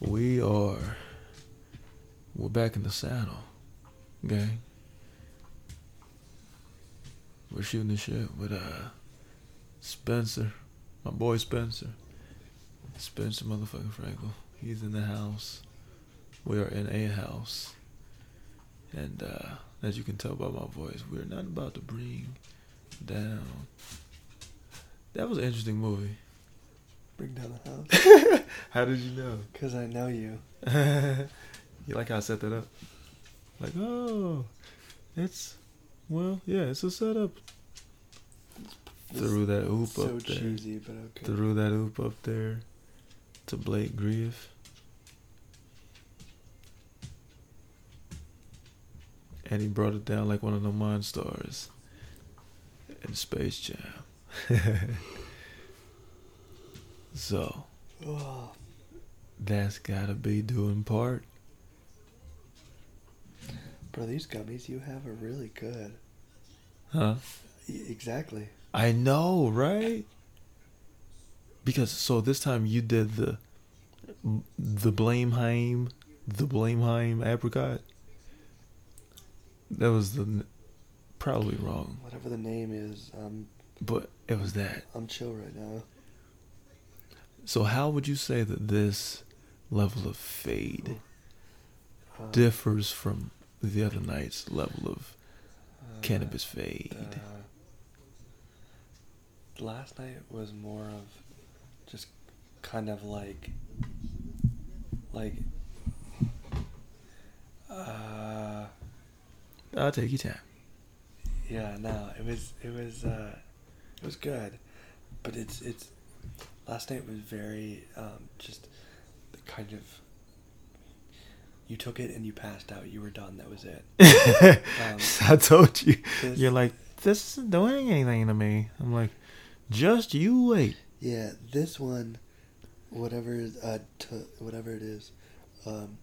We are. We're back in the saddle, gang. We're shooting the shit with uh Spencer, my boy Spencer. Spencer motherfucking Frankel. He's in the house. We are in a house. And uh as you can tell by my voice, we're not about to bring down. That was an interesting movie. Bring down the house. How did you know? Because I know you. you like how I set that up? Like, oh, it's well, yeah, it's a setup. Threw that oop so up there. cheesy, but okay. Threw that oop up there to Blake Griff. And he brought it down like one of the monstars in Space Jam. so, that's gotta be doing part. bro, these gummies you have are really good. Huh? Y- exactly. I know, right? Because so this time you did the the Blameheim, the Blameheim apricot. That was the probably wrong, Whatever the name is, um, but it was that. I'm chill right now. So how would you say that this level of fade Uh, differs from the other night's level of uh, cannabis fade? uh, last night was more of just kind of like, like, uh, I'll take your time. yeah, no, it was, it was, uh, it was good, but it's, it's, last night was very, um, just the kind of, you took it and you passed out, you were done, that was it. Um, I told you. this- You're like, this isn't doing anything to me. I'm like, just you wait. Yeah, this one, whatever, uh, t- whatever it is, um,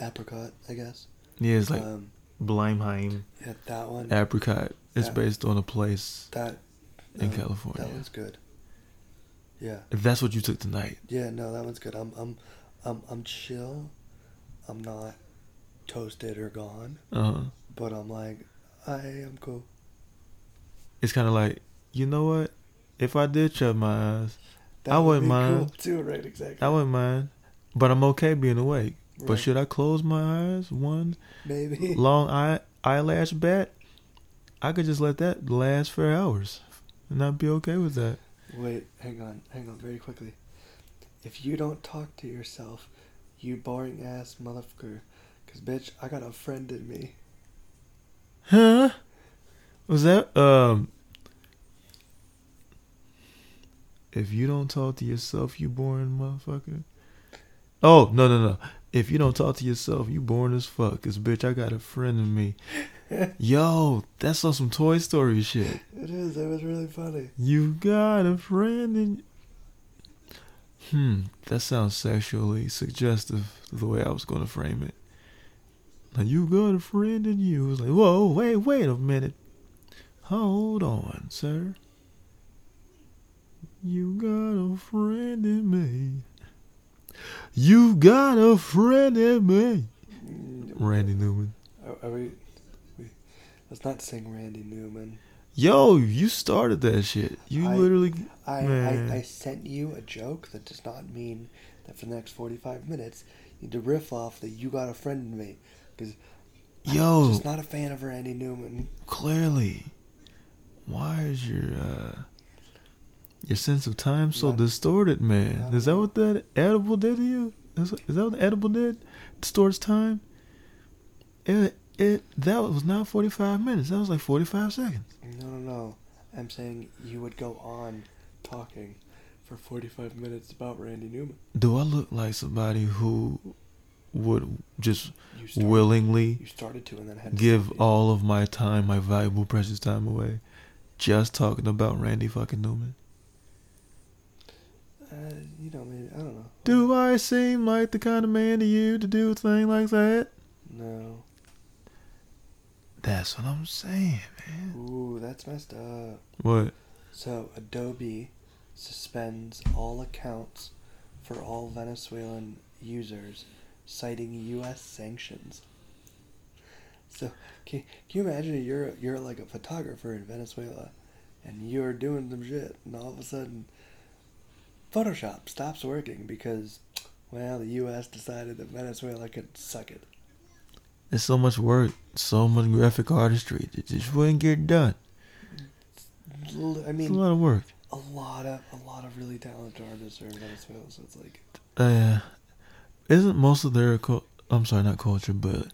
apricot, I guess. Yeah, it's like um, yeah, that one. apricot. It's That- based on a place. that in um, California. That was good. Yeah, If that's what you took tonight, yeah, no, that one's good. I'm, I'm, I'm, I'm chill. I'm not toasted or gone, uh, huh. but I'm like, I am cool. it's kind of like, you know what? If I did shut my eyes, That I would wouldn't be mind. Cool too, right? Exactly. I wouldn't mind. But I'm okay being awake. But should I close my eyes? One Maybe. long eye eyelash bat. I could just let that last for hours, and I'd be okay with that. Wait, hang on, hang on, very quickly. If you don't talk to yourself, you boring ass motherfucker, cause bitch, I got a friend in me. Huh? Was that um? If you don't talk to yourself, you boring motherfucker. Oh no no no! If you don't talk to yourself, you boring as fuck. Cause bitch, I got a friend in me. Yo, that's on some Toy Story shit. It is. That was really funny. You got a friend in. Hmm, that sounds sexually suggestive. The way I was going to frame it. Now you got a friend in you. It was like, whoa, wait, wait a minute. Hold on, sir. You got a friend. You got a friend in me. Randy Newman. Are, are we, we? Let's not sing Randy Newman. Yo, you started that shit. You I- literally. I. I I sent you a joke that does not mean that for the next forty five minutes you need to riff off that you got a friend in me, because Yo. I'm just not a fan of Randy Newman. clearly why is your uh your sense of time so Not- distorted man. Is that what that edible did to you? Is, is that what the edible did? Distorts time? It it that was not 45 minutes. That was like 45 seconds. No, no, no. I'm saying you would go on talking for 45 minutes about Randy Newman. do i look like somebody who would just You started, willingly You started to and then had to give all of my time my valuable precious time away just talking about randy fucking newman Uh, you know, maybe I don't know. do i seem like the kind of man to you to do a thing like that No. That's what I'm saying, man. Ooh, that's messed up. What? So Adobe suspends all accounts for all Venezuelan users, citing U.S. sanctions. So can, can you imagine you're you're like a photographer in Venezuela, and you're doing some shit, and all of a sudden, Photoshop stops working because, well, the U.S. decided that Venezuela could suck it. There's so much work, so much graphic artistry that just wouldn't get done. I mean, It's a lot of work. a lot of a lot of really talented artists are in Venezuela, so it's like Uh, isn't most of their I'm sorry, not culture, but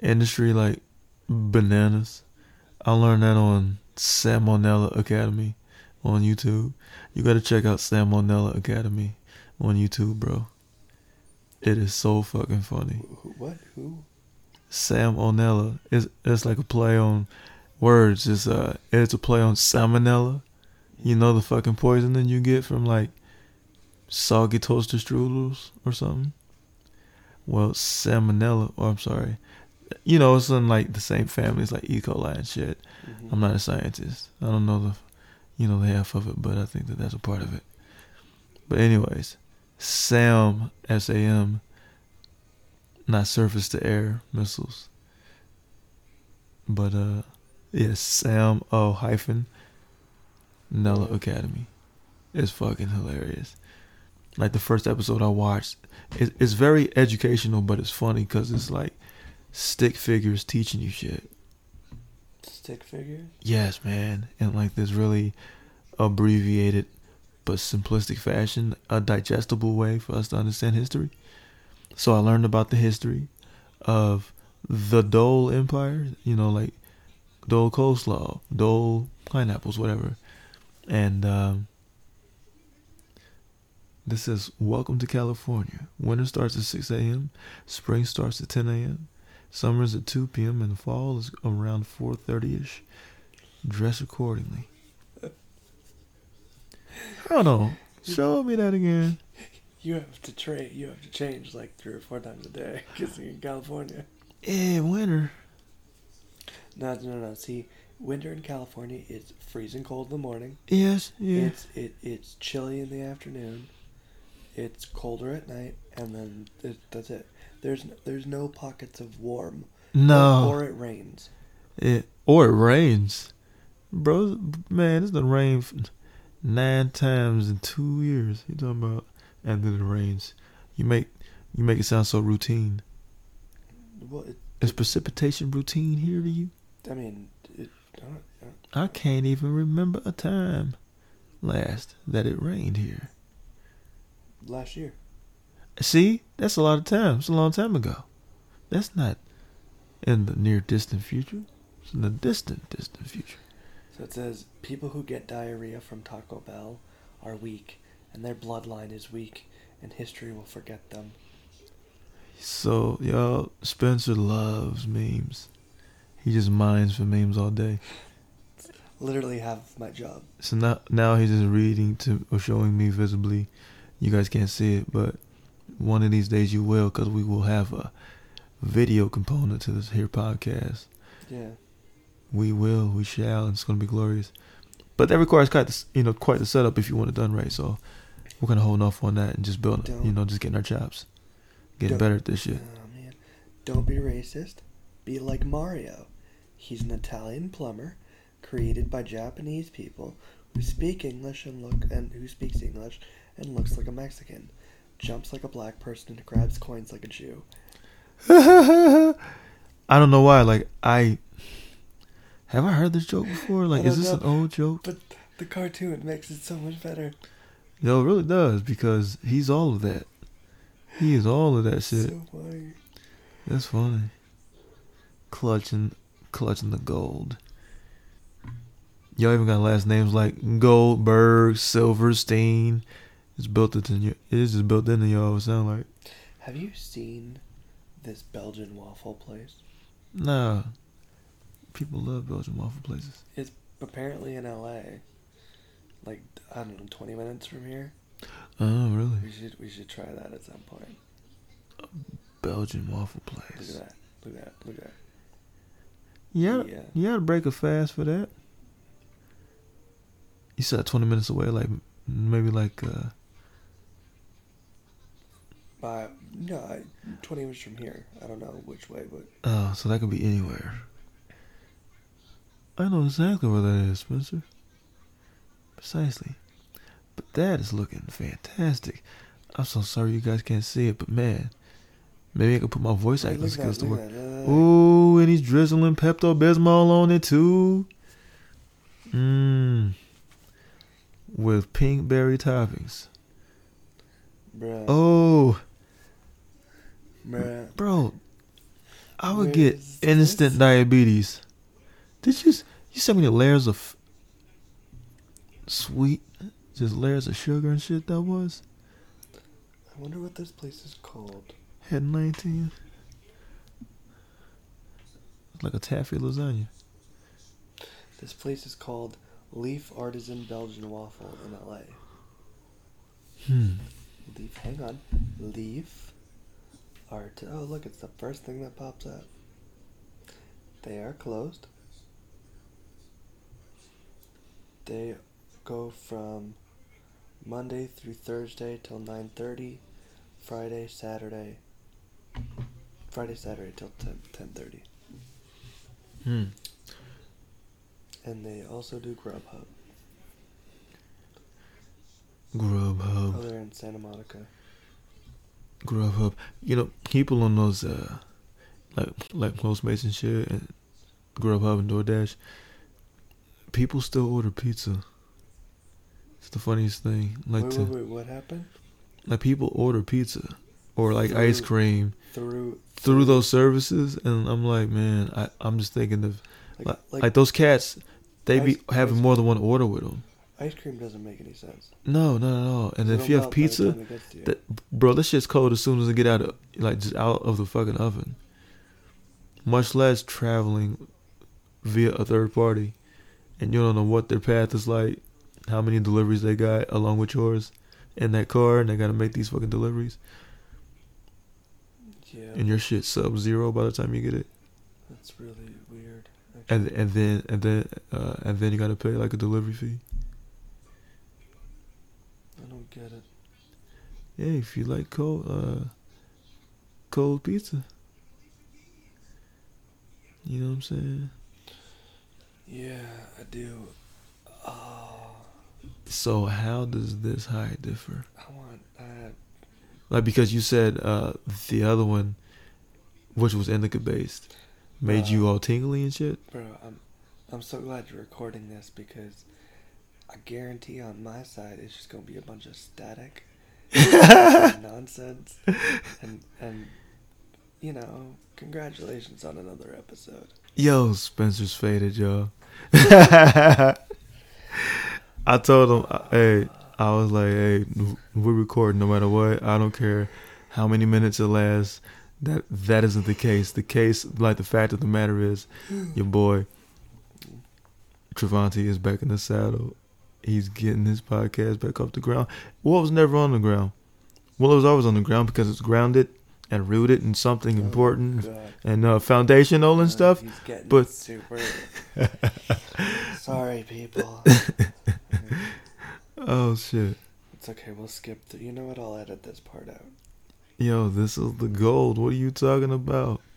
industry like bananas? I learned that on Sam O'Nella Academy on YouTube. You got to check out Sam O'Nella Academy on YouTube, bro. It is so fucking funny. what who Sam O'Nella. It's it's like a play on words. It's uh it's a play on salmonella. You know the fucking poison poisoning you get from like soggy toaster strudels or something. Well, salmonella. Or I'm sorry. You know it's in like the same families like E. coli and shit. Mhm. I'm not a scientist. I don't know the, you know, half of it, but I think that that's a part of it. But anyways, SAM, S-A-M, not surface to air missiles. But uh, yes, Sam O hyphen Nella Academy. It's fucking hilarious. Like the first episode I watched, it, it's very educational, but it's funny because it's like stick figures teaching you shit. Stick figure. Yes, man. In like this really abbreviated but simplistic fashion, a digestible way for us to understand history. So I learned about the history of the Dole Empire, you know, like Dole coleslaw, Dole pineapples, whatever. And um, this says, Welcome to California. Winter starts at 6 a.m., spring starts at 10 a.m., summer is at 2 p.m., and fall is around 4.30 ish. Dress accordingly. Hold on. Show me that again. You have to trade. You have to change like three or four times a day because you're in California. Eh, winter. No, no, no. See, winter in California is freezing cold in the morning. Yes, yeah. It's it it's chilly in the afternoon. It's colder at night, and then it, that's it. There's no, there's no pockets of warm. no. Or, or it rains. It, or it rains. Bro, man, it's done rained f- nine times in two years. You talking about? And then it rains. You make you make it sound so routine. Well, it, Is precipitation routine here to you? I mean, it, I I I can't even remember a time last that it rained here. last year. See, that's a lot of time. It's a long time ago. That's not in the near distant future. It's in the distant distant future. So it says people who get diarrhea from Taco Bell are weak, and their bloodline is weak, and history will forget them. So y'all, Spencer loves memes. He just mines for memes all day. Literally have my job. So now, now he's just reading to or showing me visibly. You guys can't see it, but one of these days you will, because we will have a video component to this here podcast. Yeah. We will, we shall, and it's gonna be glorious. But that requires quite, the, you know, quite the setup if you want it done right. So we're gonna hold off on that and just build, you Don't- know, just getting our chops, getting better at this shit. Oh man. Don't be racist. Be like Mario. He's an Italian plumber created by Japanese people who speak English and look and who speaks English and looks like a Mexican. Jumps like a black person and grabs coins like a Jew. I don't know why. Like I have I heard this joke before. Like, is this an old joke? But the cartoon makes it so much better. No, it really does because he's all of that. He is all of that shit. So funny. That's funny. Clutching, clutching the gold. Y'all even got last names like Goldberg, Silverstein. It's built into you. It is just built into y'all. Sound like Have you seen this Belgian waffle place? nah. People love Belgian waffle places. It's apparently in LA. Like I don't know, twenty minutes from here. Oh, really? We should we should try that at some point. Belgian waffle place. Look at that. Look at that. Look at that. Yeah, Yeah. you gotta break a fast for that. You said 20 minutes away, like maybe like uh 20 minutes from here. I don't know which way, but Oh, so that could be anywhere. I know exactly where that is, Spencer. Precisely. But that is looking fantastic. I'm so sorry you guys can't see it, but man, maybe I could put my voice acting skills to work. Ooh, and he's drizzling Pepto Bismol on it too. Mmm. With pink berry toppings. bruh, Oh, bruh. bro, I would Where get instant diabetes. Did you? You see how many layers of sweet, just layers of sugar and shit that was? I wonder what this place is called. Head 19. It's like a taffy lasagna. This place is called Leaf Artisan Belgian Waffle in LA. Hmm. Leaf, hang on. Leaf Art. Oh, look, it's the first thing that pops up. They are closed. They go from Monday through Thursday till 9:30, Friday, Saturday. Friday, Saturday till 10 10:30. Hmm. And they also do Grubhub. Grubhub. Oh, they're in Santa Monica. Grubhub. You know, people on those uh like like Postmates and shit and Grubhub and DoorDash, people still order pizza. It's the funniest thing. Like wait, to, wait, wait, what happened? like people order pizza or like ice cream Through through those services and I'm like, man, I I'm just thinking of like, like, like, those cats they be having ice- more than one order with them. Ice cream doesn't make any sense. No, no, no. And if you have melt by the pizza, time it gets to you. that bro, this shit's cold as soon as it get out of like just out of the fucking oven. Much less traveling via a third party, and you don't know what their path is like, how many deliveries they got along with yours in that car, and they gotta make these fucking deliveries, yeah, and your shit sub zero by the time you get it, that's really weird. and and then and then uh, and then you gotta pay like a delivery fee. I don't get it. Yeah, if you like cold uh, cold pizza, you know what I'm saying. Yeah, I do. Oh, So how does this high differ? I want. I Like because you said uh the other one, which was indica based, made you Uh, all tingly and shit. bro, I'm. I'm so glad you're recording this because I guarantee on my side it's just gonna be a bunch of static and nonsense, and and you know, congratulations on another episode. Yo, Spencer's faded, yo. I told him, hey, I was like, hey, we're recording no matter what. I don't care how many minutes it lasts. That that isn't the case. The case, like the fact of the matter is, your boy Travanti is back in the saddle. He's getting his podcast back off the ground. Well, it was never on the ground. Well, it was always on the ground because it's grounded and rooted in something Oh, important God. and uh, foundational and Uh, stuff. He's getting but- super. Sorry, people. Oh shit. It's okay. We'll skip through. You know what? I'll edit this part out. Yo, this is the gold. What are you talking about?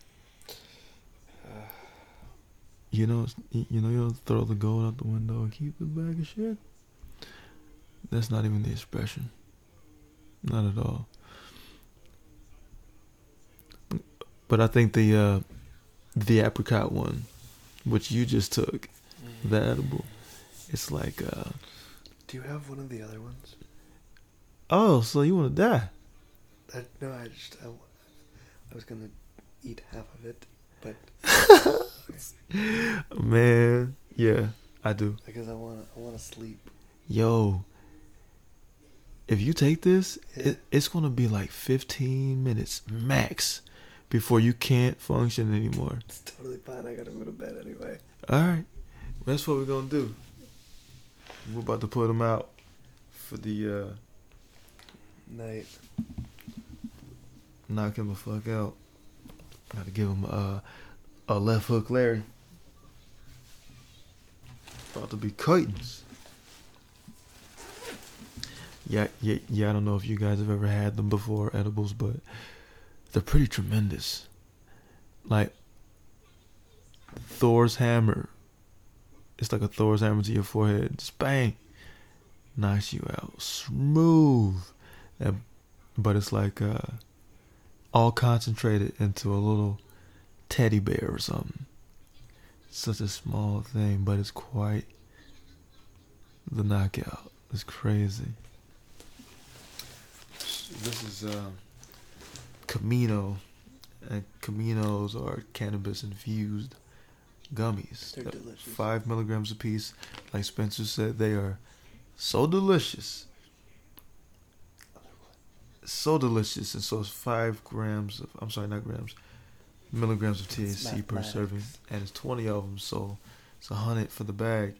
You know, you you know, you don't throw the gold out the window and keep the bag of shit. That's not even the expression. Not at all. But I think the uh, the apricot one, which you just took, the edible, it's like, uh, Do you have one of the other ones? oh, so you want to die? I, no, I just I, I was gonna eat half of it, but Man, yeah, I do. because I want I want to sleep. Yo, if you take this, it, it's gonna be like 15 minutes max before you can't function anymore. It's totally fine. I gotta go to bed anyway. All right, that's what we're gonna do. We're about to put them out for the uh, Night. knock him the fuck out. Gotta give him a, a left hook, Larry. About to be curtains. Yeah, yeah, yeah. I don't know if you guys have ever had them before, edibles, but they're pretty tremendous. Like Thor's hammer. It's like a Thor's hammer to your forehead. Just bang. Knocks you out. Smooth. And, but it's like uh, all concentrated into a little teddy bear or something. Such a small thing, but it's quite the knockout. It's crazy. This is uh, Camino, and Caminos are cannabis infused gummies. They're delicious. Five milligrams a piece. Like Spencer said, they are so delicious. So delicious, and so it's five grams of. I'm sorry, not grams. Milligrams of THC per serving, and it's 20 of them, so it's a hundred for the bag.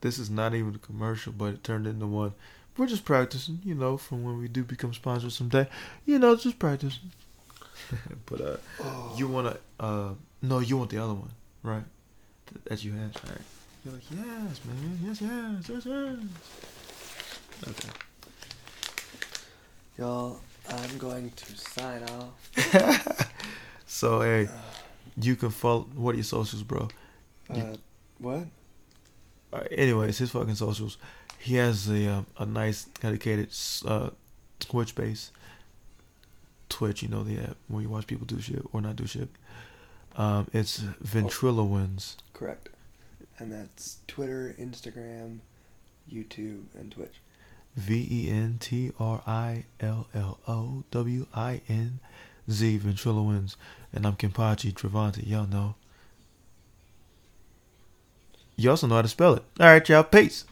This is not even a commercial, but it turned into one. We're just practicing, you know, from when we do become sponsors someday. You know, just practicing. but uh, Oh. you wanna uh, no, you want the other one, right? That you had, right? You're like, yes, man, yes, yes, yes, yes. Okay. Y'all, I'm going to sign off. so hey, you can follow. What are your socials, bro? Uh, what? Uh, anyways, his fucking socials. He has a um, a nice dedicated uh, Twitch base. Twitch, you know the app where you watch people do shit or not do shit. Um, it's Ventrillowinz. Correct. And that's Twitter, Instagram, YouTube, and Twitch. V E N T R I L L O W I N Z Ventrillowinz. And I'm Kenpachi Travanti. Y'all know. You also know how to spell it. All right, y'all. Peace.